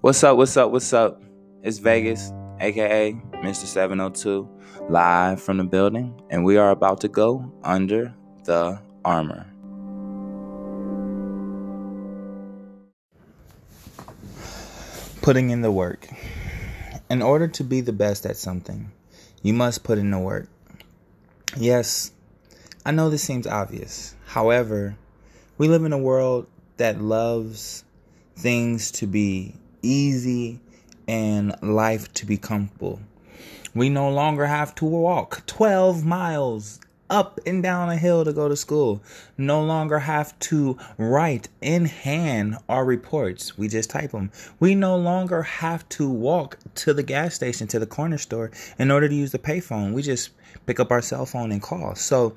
What's up? What's up? What's up? It's Vegas, aka Mr. 702, live from the building, and we are about to go under the armor. Putting in the work. In order to be the best at something, you must put in the work. Yes, I know this seems obvious. However, we live in a world that loves things to be easy and life to be comfortable. We no longer have to walk 12 miles up and down a hill to go to school. No longer have to write in hand our reports. We just type them. We no longer have to walk to the gas station, to the corner store in order to use the payphone. We just pick up our cell phone and call. So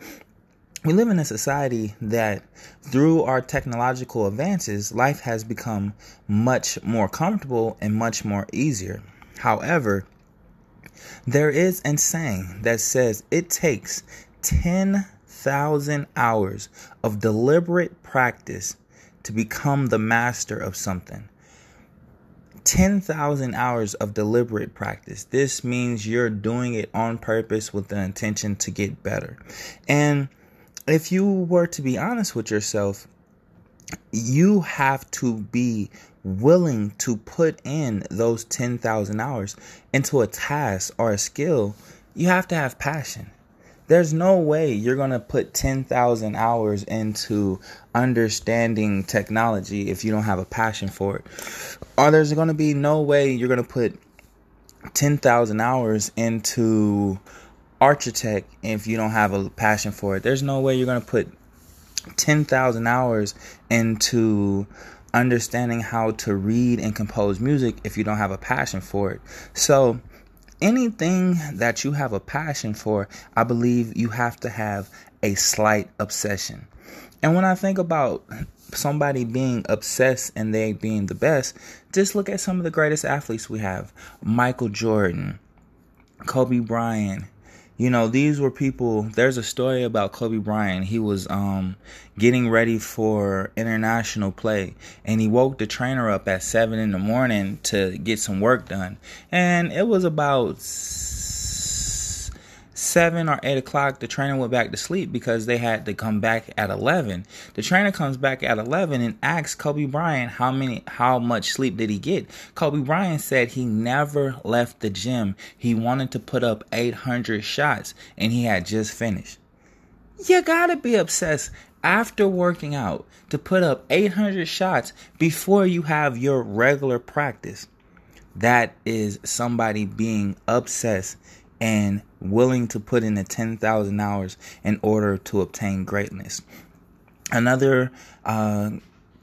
we live in a society that through our technological advances, life has become much more comfortable and much more easier. However, there is a saying that says it takes 10,000 hours of deliberate practice to become the master of something. 10,000 hours of deliberate practice. This means you're doing it on purpose with the intention to get better. And if you were to be honest with yourself, you have to be willing to put in those 10,000 hours into a task or a skill. You have to have passion. There's no way you're going to put 10,000 hours into understanding technology if you don't have a passion for it. Or there's going to be no way you're going to put 10,000 hours into architect if you don't have a passion for it. There's no way you're going to put 10,000 hours into understanding how to read and compose music if you don't have a passion for it. So, anything that you have a passion for, I believe you have to have a slight obsession. And when I think about somebody being obsessed and they being the best, just look at some of the greatest athletes we have Michael Jordan, Kobe Bryant, you know, these were people. There's a story about Kobe Bryant. He was um, getting ready for international play, and he woke the trainer up at seven in the morning to get some work done. And it was about seven or eight o'clock, the trainer went back to sleep because they had to come back at eleven. The trainer comes back at eleven and asks Kobe Bryant how many, how much sleep did he get. Kobe Bryant said he never left the gym. He wanted to put up eight hundred shots, and he had just finished. You gotta be obsessed after working out to put up 800 shots before you have your regular practice. That is somebody being obsessed and willing to put in the 10,000 hours in order to obtain greatness. Another uh,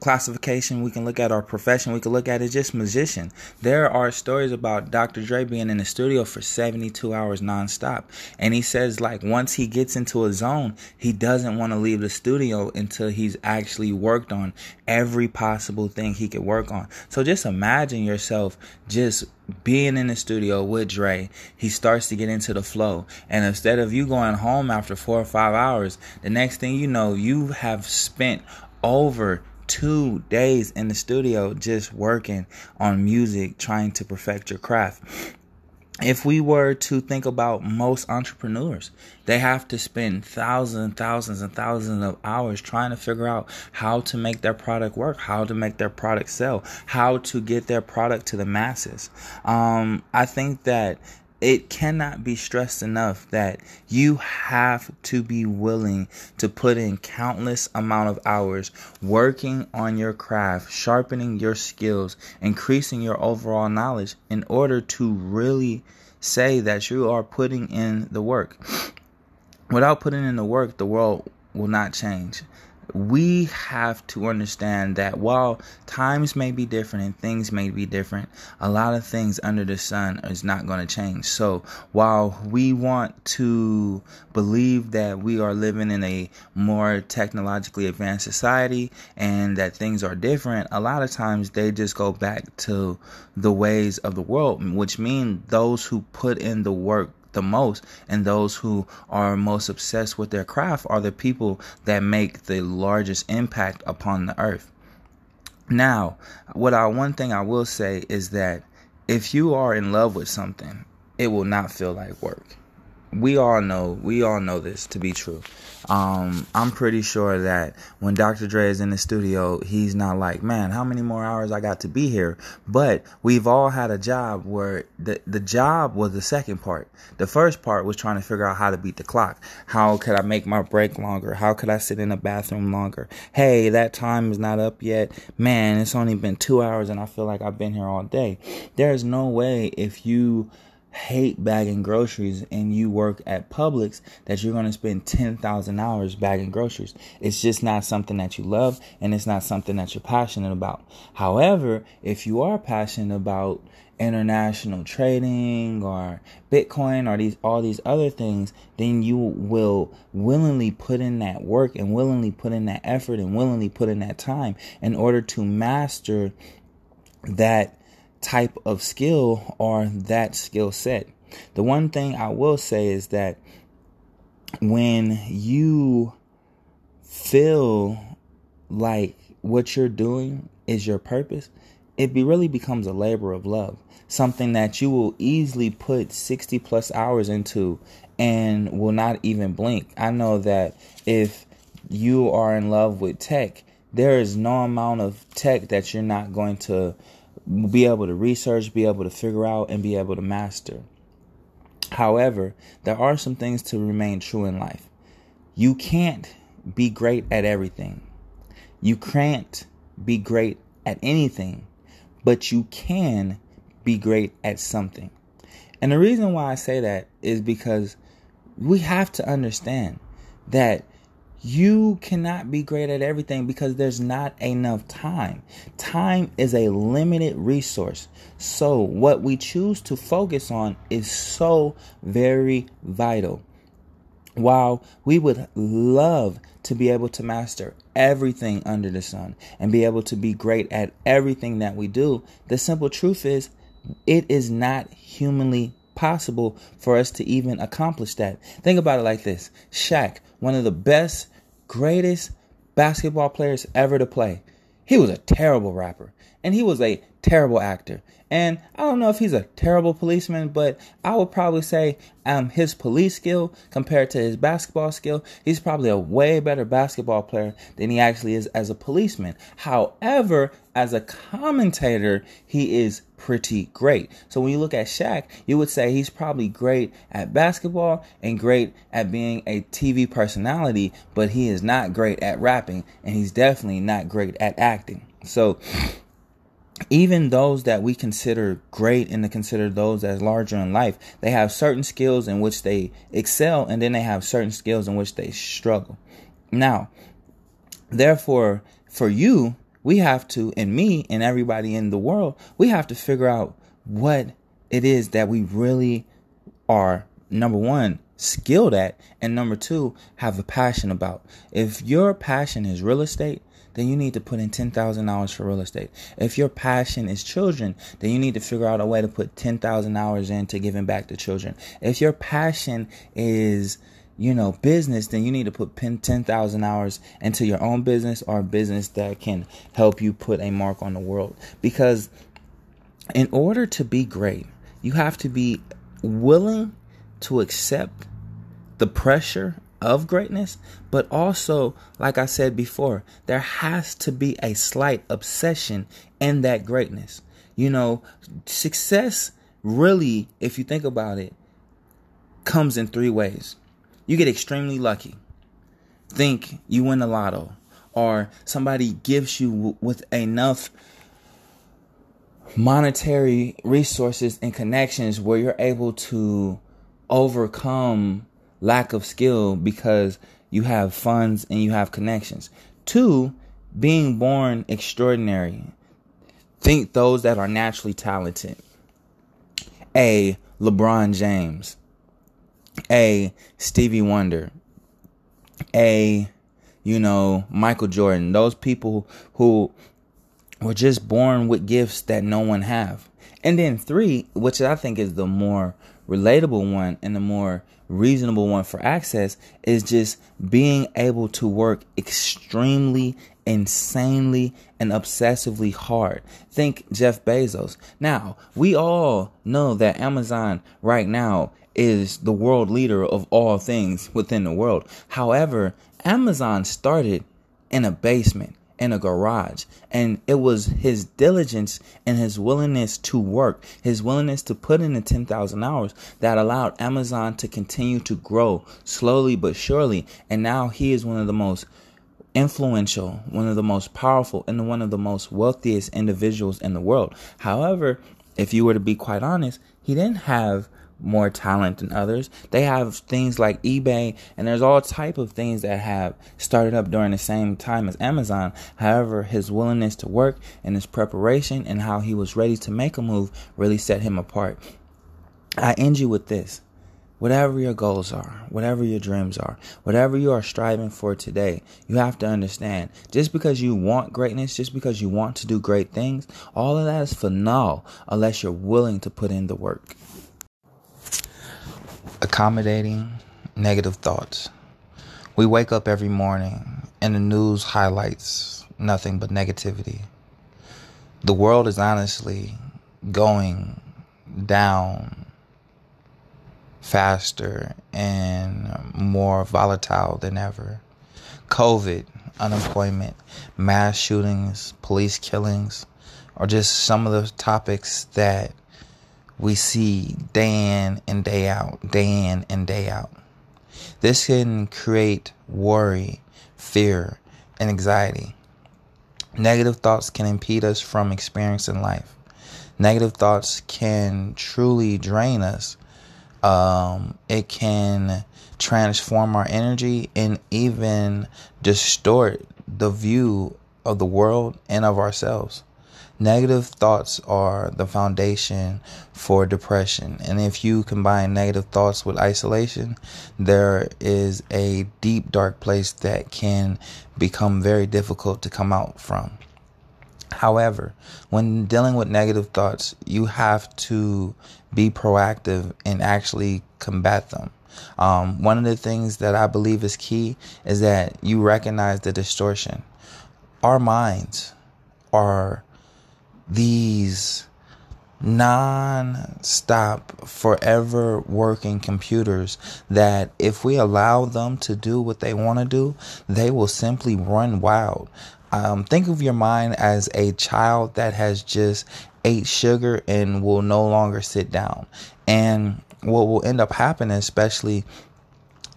classification we can look at our profession we can look at it just musician there are stories about dr dre being in the studio for 72 hours nonstop. And he says like once he gets into a zone he doesn't want to leave the studio until he's actually worked on every possible thing he could work on. So just imagine yourself just being in the studio with Dre, he starts to get into the flow. And instead of you going home after four or five hours, the next thing you know, you have spent over two days in the studio just working on music, trying to perfect your craft. If we were to think about most entrepreneurs, they have to spend thousands and thousands and thousands of hours trying to figure out how to make their product work, how to make their product sell, how to get their product to the masses. Um, I think that it cannot be stressed enough that you have to be willing to put in countless amount of hours working on your craft sharpening your skills increasing your overall knowledge in order to really say that you are putting in the work. Without putting in the work the world will not change we have to understand that while times may be different and things may be different, a lot of things under the sun is not going to change. So while we want to believe that we are living in a more technologically advanced society and that things are different, a lot of times they just go back to the ways of the world, which mean those who put in the work the most and those who are most obsessed with their craft are the people that make the largest impact upon the earth. Now, what I one thing I will say is that if you are in love with something, it will not feel like work we all know we all know this to be true. Um, I'm pretty sure that when Dr. Dre is in the studio, he's not like, man, how many more hours I got to be here? But we've all had a job where the the job was the second part. The first part was trying to figure out how to beat the clock. How could I make my break longer? How could I sit in the bathroom longer? Hey, that time is not up yet. Man, it's only been two hours and I feel like I've been here all day. There's no way if you hate bagging groceries and you work at Publix that you're going to spend 10,000 hours bagging groceries. It's just not something that you love and it's not something that you're passionate about. However, if you are passionate about international trading or Bitcoin or these all these other things, then you will willingly put in that work and willingly put in that effort and willingly put in that time in order to master that type of skill or that skill set. The one thing I will say is that when you feel like what you're doing is your purpose, it be, really becomes a labor of love. Something that you will easily put 60 plus hours into and will not even blink. I know that if you are in love with tech, there is no amount of tech that you're not going to be able to research, be able to figure out, and be able to master. However, there are some things to remain true in life. You can't be great at everything. You can't be great at anything, but you can be great at something. And the reason why I say that is because we have to understand that you cannot be great at everything because there's not enough time. Time is a limited resource. So, what we choose to focus on is so very vital. While we would love to be able to master everything under the sun and be able to be great at everything that we do, the simple truth is it is not humanly possible for us to even accomplish that. Think about it like this Shaq, one of the best greatest basketball players ever to play. He was a terrible rapper and he was a terrible actor. And I don't know if he's a terrible policeman, but I would probably say um, his police skill compared to his basketball skill, he's probably a way better basketball player than he actually is as a policeman. However, as a commentator, he is pretty great. So when you look at Shaq, you would say he's probably great at basketball and great at being a TV personality, but he is not great at rapping and he's definitely not great at acting. So even those that we consider great and to consider those as larger in life, they have certain skills in which they excel and then they have certain skills in which they struggle. Now, therefore, for you, we have to, and me and everybody in the world, we have to figure out what it is that we really are, number one, skilled at, and number two, have a passion about. If your passion is real estate, then you need to put in $10,000 for real estate. If your passion is children, then you need to figure out a way to put 10,000 hours into giving back to children. If your passion is you know business then you need to put 10,000 hours into your own business or a business that can help you put a mark on the world because in order to be great you have to be willing to accept the pressure of greatness, but also, like I said before, there has to be a slight obsession in that greatness. You know, success really, if you think about it, comes in three ways. You get extremely lucky. Think you win the lotto, or somebody gives you w- with enough monetary resources and connections where you're able to overcome lack of skill because you have funds and you have connections. Two, being born extraordinary. Think those that are naturally talented. A. LeBron James. A. Stevie Wonder. A. You know, Michael Jordan. Those people who were just born with gifts that no one have. And then three, which I think is the more relatable one and the more reasonable one for access is just being able to work extremely insanely and obsessively hard. Think Jeff Bezos. Now, we all know that Amazon right now is the world leader of all things within the world. However, Amazon started in a basement, in a garage, and it was his diligence and his willingness to work, his willingness to put in the 10,000 hours that allowed Amazon to continue to grow slowly but surely. And now he is one of the most influential, one of the most powerful, and one of the most wealthiest individuals in the world. However, if you were to be quite honest, he didn't have more talent than others. They have things like eBay and there's all type of things that have started up during the same time as Amazon. However, his willingness to work and his preparation and how he was ready to make a move really set him apart. I end you with this. Whatever your goals are, whatever your dreams are, whatever you are striving for today, you have to understand just because you want greatness, just because you want to do great things, all of that is for null unless you're willing to put in the work. Accommodating negative thoughts. We wake up every morning and the news highlights nothing but negativity. The world is honestly going down faster and more volatile than ever. COVID, unemployment, mass shootings, police killings, are just some of the topics that we see day in and day out, day in and day out. This can create worry, fear, and anxiety. Negative thoughts can impede us from experiencing life. Negative thoughts can truly drain us um, it can transform our energy and even distort the view of the world and of ourselves. Negative thoughts are the foundation for depression. And if you combine negative thoughts with isolation, there is a deep, dark place that can become very difficult to come out from. However, when dealing with negative thoughts, you have to be proactive and actually combat them. Um, one of the things that I believe is key is that you recognize the distortion. Our minds are these non-stop forever working computers that if we allow them to do what they want to do they will simply run wild um, think of your mind as a child that has just ate sugar and will no longer sit down. And what will end up happening, especially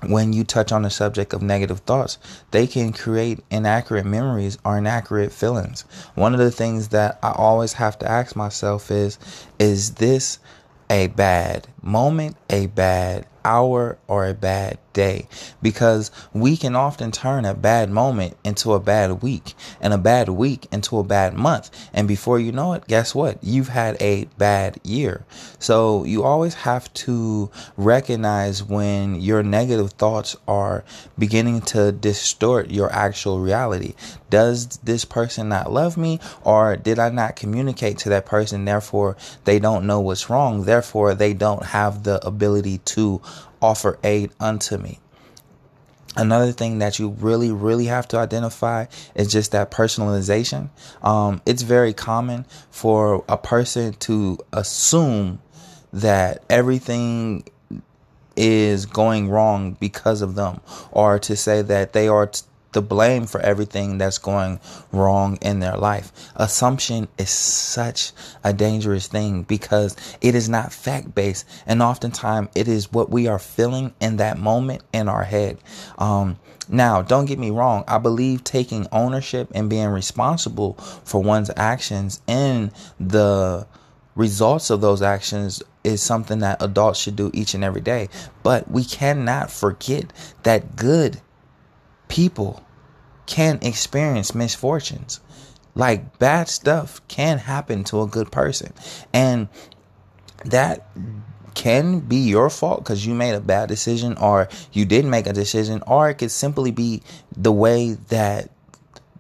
when you touch on the subject of negative thoughts, they can create inaccurate memories or inaccurate feelings. One of the things that I always have to ask myself is is this a bad moment, a bad hour, or a bad day because we can often turn a bad moment into a bad week and a bad week into a bad month. And before you know it, guess what? You've had a bad year. So you always have to recognize when your negative thoughts are beginning to distort your actual reality. Does this person not love me or did I not communicate to that person? Therefore, they don't know what's wrong. Therefore, they don't have the ability to offer aid unto me. Another thing that you really, really have to identify is just that personalization. Um, it's very common for a person to assume that everything is going wrong because of them, or to say that they are t- the blame for everything that's going wrong in their life. Assumption is such a dangerous thing because it is not fact based, and oftentimes it is what we are feeling in that moment in our head. Um, now, don't get me wrong, I believe taking ownership and being responsible for one's actions and the results of those actions is something that adults should do each and every day. But we cannot forget that good people can experience misfortunes. Like bad stuff can happen to a good person. And that can be your fault because you made a bad decision or you didn't make a decision, or it could simply be the way that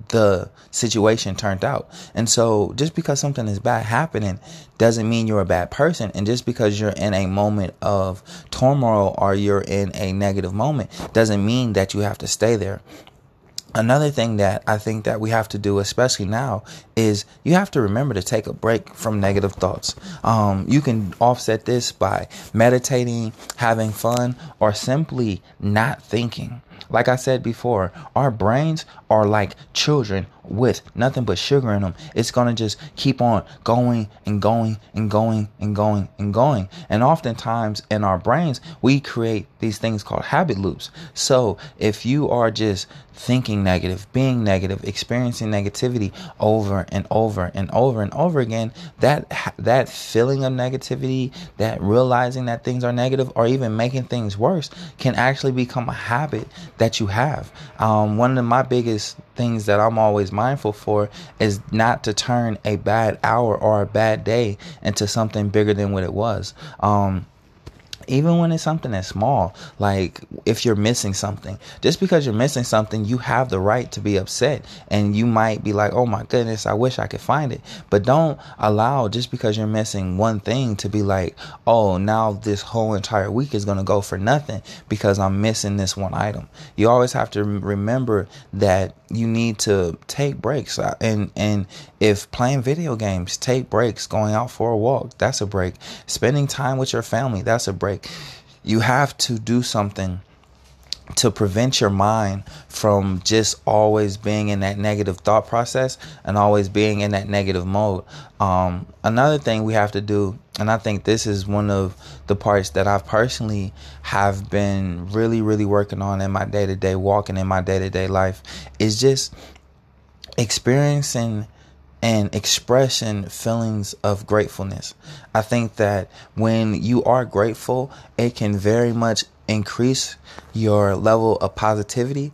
the situation turned out. And so just because something is bad happening doesn't mean you're a bad person. And just because you're in a moment of turmoil or you're in a negative moment doesn't mean that you have to stay there another thing that I think that we have to do, especially now, is you have to remember to take a break from negative thoughts. Um, you can offset this by meditating, having fun, or simply not thinking. Like I said before, our brains are like children with nothing but sugar in them. It's going to just keep on going and going and going and going and going. And oftentimes in our brains, we create these things called habit loops. So if you are just thinking negative, being negative, experiencing negativity over and over and over and over again, that that feeling of negativity, that realizing that things are negative or even making things worse can actually become a habit that you have. Um, one of my biggest things that I'm always mindful for is not to turn a bad hour or a bad day into something bigger than what it was. Um, even when it's something that's small like if you're missing something just because you're missing something you have the right to be upset and you might be like oh my goodness i wish i could find it. But don't allow just because you're missing one thing to be like oh now this whole entire week is going to go for nothing because i'm missing this one item. You always have to remember that you need to take breaks uh, and and if playing video games take breaks going out for a walk that's a break. Spending time with your family that's a break you have to do something to prevent your mind from just always being in that negative thought process and always being in that negative mode. Um, another thing we have to do, and I think this is one of the parts that I've personally have been really, really working on in my day to day walking in my day to day life, is just experiencing and expressing feelings of gratefulness. I think that when you are grateful, it can very much increase your level of positivity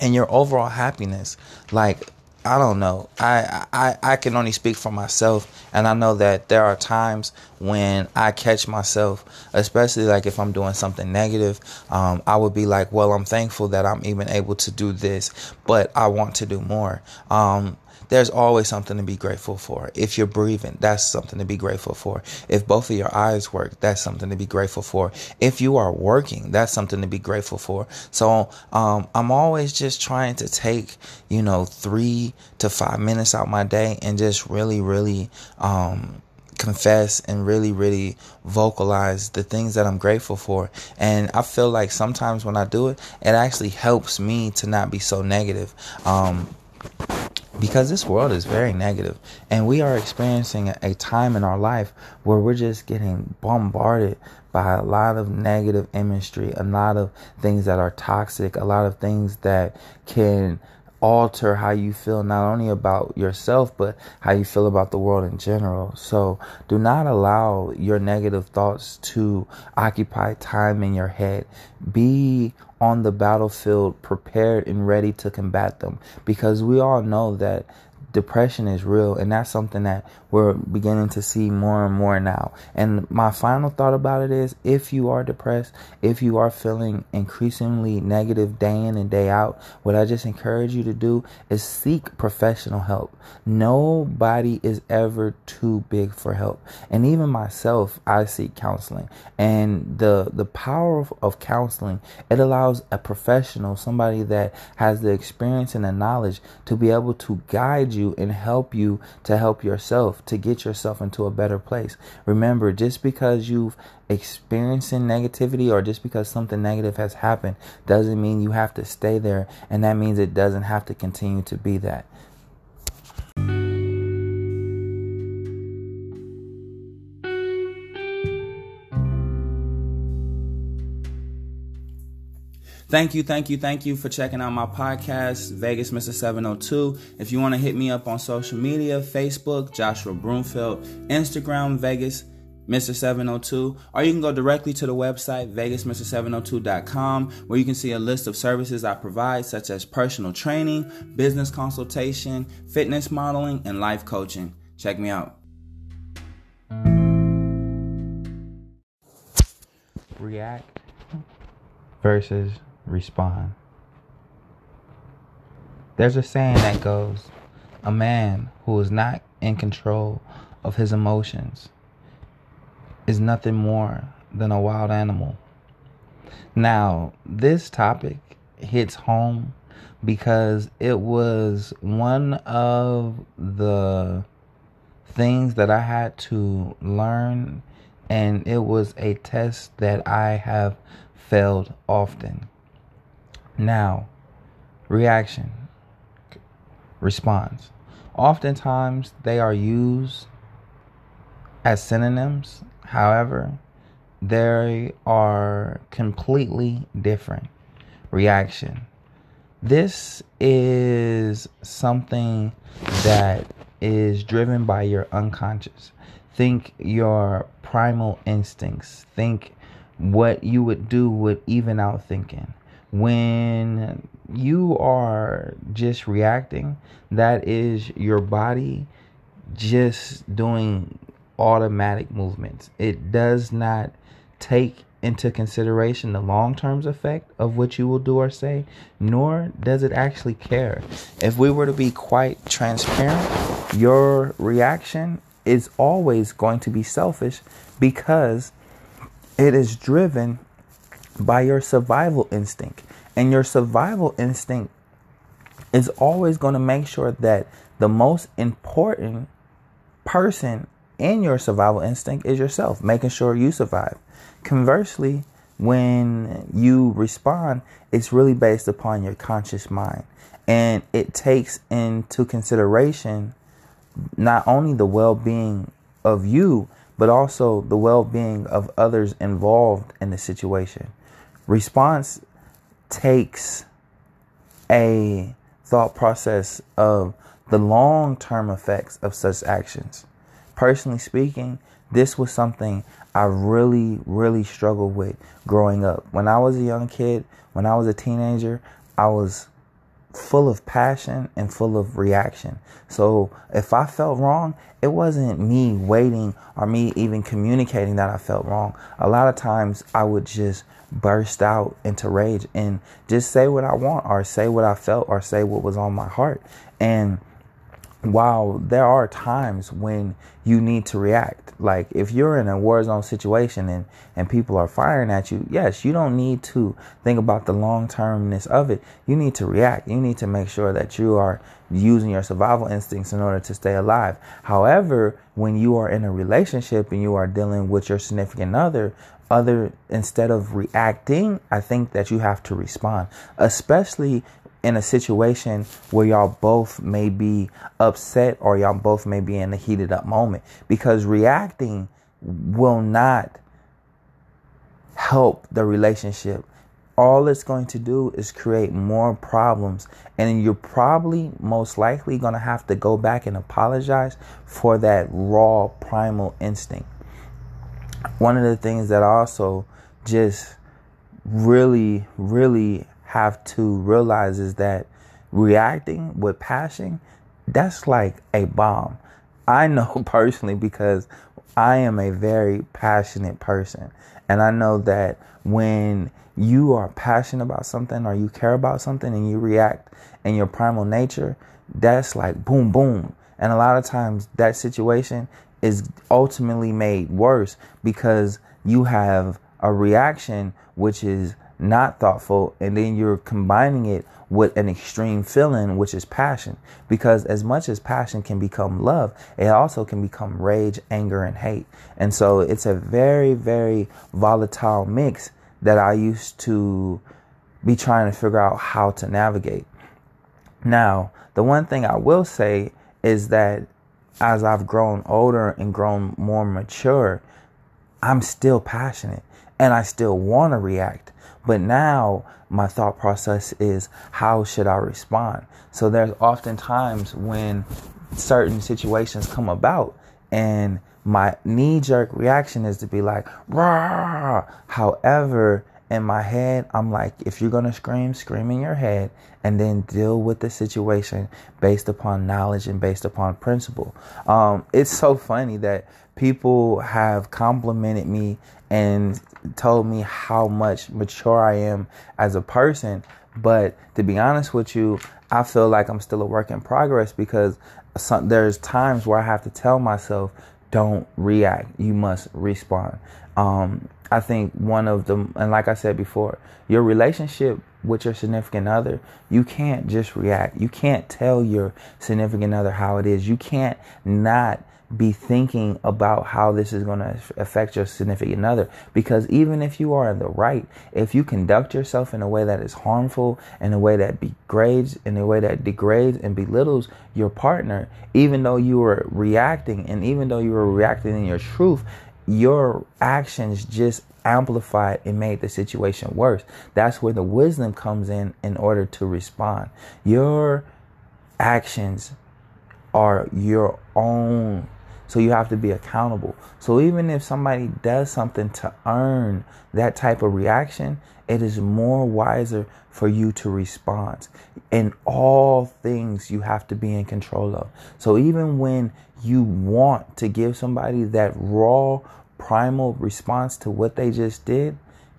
and your overall happiness. Like I don't know. I, I I can only speak for myself, and I know that there are times when I catch myself, especially like if I'm doing something negative. Um, I would be like, "Well, I'm thankful that I'm even able to do this, but I want to do more." Um, there's always something to be grateful for. If you're breathing, that's something to be grateful for. If both of your eyes work, that's something to be grateful for. If you are working, that's something to be grateful for. So um, I'm always just trying to take, you know, three to five minutes out my day and just really, really um, confess and really, really vocalize the things that I'm grateful for. And I feel like sometimes when I do it, it actually helps me to not be so negative. Um, because this world is very negative and we are experiencing a time in our life where we're just getting bombarded by a lot of negative imagery a lot of things that are toxic a lot of things that can alter how you feel not only about yourself but how you feel about the world in general. So do not allow your negative thoughts to occupy time in your head. Be on the battlefield prepared and ready to combat them. Because we all know that depression is real and that's something that we're beginning to see more and more now. And my final thought about it is if you are depressed if you are feeling increasingly negative day in and day out what i just encourage you to do is seek professional help. Nobody is ever too big for help. And even myself i seek counseling. And the the power of, of counseling it allows a professional somebody that has the experience and the knowledge to be able to guide you you and help you to help yourself to get yourself into a better place. Remember, just because you've experiencing negativity or just because something negative has happened doesn't mean you have to stay there and that means it doesn't have to continue to be that. Thank you, thank you, thank you for checking out my podcast, Vegas Mr. 702. If you want to hit me up on social media, Facebook, Joshua Broomfield, Instagram, Vegas Mr. 702, or you can go directly to the website, vegasmr702.com, where you can see a list of services I provide, such as personal training, business consultation, fitness modeling, and life coaching. Check me out. React versus respond. There's a saying that goes, a man who is not in control of his emotions is nothing more than a wild animal. Now, this topic hits home because it was one of the things that I had to learn, and it was a test that I have failed often. Now, reaction, response. Oftentimes, they are used as synonyms. However, they are completely different. Reaction. This is something that is driven by your unconscious. Think your primal instincts. Think what you would do with even out thinking. When you are just reacting, that is your body just doing automatic movements. It does not take into consideration the long term effect of what you will do or say, nor does it actually care. If we were to be quite transparent, your reaction is always going to be selfish because it is driven by your survival instinct. And your survival instinct is always going to make sure that the most important person in your survival instinct is yourself, making sure you survive. Conversely, when you respond, it's really based upon your conscious mind. And it takes into consideration not only the well being of you, but also the well being of others involved in the situation. Response takes a thought process of the long term effects of such actions. Personally speaking, this was something I really, really struggled with growing up. When I was a young kid, when I was a teenager, I was full of passion and full of reaction. So if I felt wrong, it wasn't me waiting or me even communicating that I felt wrong. A lot of times I would just burst out into rage and just say what I want or say what I felt or say what was on my heart. And while there are times when you need to react, like if you're in a war zone situation and, and people are firing at you, yes, you don't need to think about the long termness of it. You need to react. You need to make sure that you are using your survival instincts in order to stay alive. However, when you are in a relationship and you are dealing with your significant other, other instead of reacting, I think that you have to respond, especially in a situation where y'all both may be upset or y'all both may be in a heated up moment because reacting will not help the relationship. All it's going to do is create more problems, and you're probably most likely going to have to go back and apologize for that raw primal instinct. One of the things that also just really, really have to realize is that reacting with passion, that's like a bomb. I know personally because I am a very passionate person. And I know that when you are passionate about something or you care about something and you react in your primal nature, that's like boom, boom. And a lot of times that situation is ultimately made worse because you have a reaction which is not thoughtful, and then you're combining it with an extreme feeling, which is passion. Because as much as passion can become love, it also can become rage, anger, and hate. And so it's a very, very volatile mix that I used to be trying to figure out how to navigate. Now, the one thing I will say is that as I've grown older and grown more mature, I'm still passionate and I still want to react. But now my thought process is how should I respond? So there's often times when certain situations come about and my knee jerk reaction is to be like, rah. However, in my head, I'm like, if you're gonna scream, scream in your head and then deal with the situation based upon knowledge and based upon principle. Um, it's so funny that people have complimented me and told me how much mature I am as a person But to be honest with you, I feel like I'm still a work in progress because some, there's times where I have to tell myself, don't react. You must respond. Um, I think one of the, and like I said before, your relationship with your significant other, you can't just react. You can't tell your significant other how it is. You can't not be thinking about how this is going to affect your significant other. Because even if you are in the right if you conduct yourself in a way that is harmful in a way that degrades in a way that degrades and belittles your partner even though you were reacting and even though you were reacting in your truth your actions just amplified and made the situation worse. That's where the wisdom comes in in order to respond. Your actions are your own so you have to be accountable. So even if somebody does something to earn that type of reaction, it is more wiser for you to respond. In all things, you have to be in control of. So even when you want to give somebody that raw, primal response to what they just did,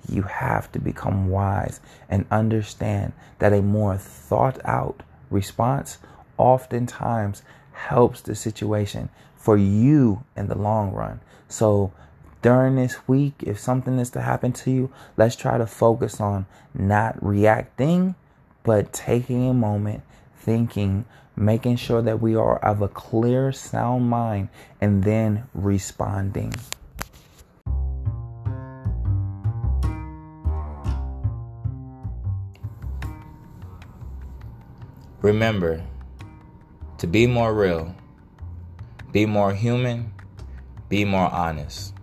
you have to become wise and understand that a more thought out response oftentimes helps the situation for you in the long run. So during this week, if something is to happen to you, let's try to focus on not reacting, but taking a moment, thinking, making sure that we are of a clear, sound mind, and then responding. Remember to be more real be more human, be more honest.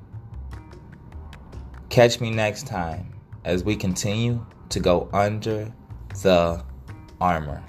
Catch me next time as we continue to go under the armor.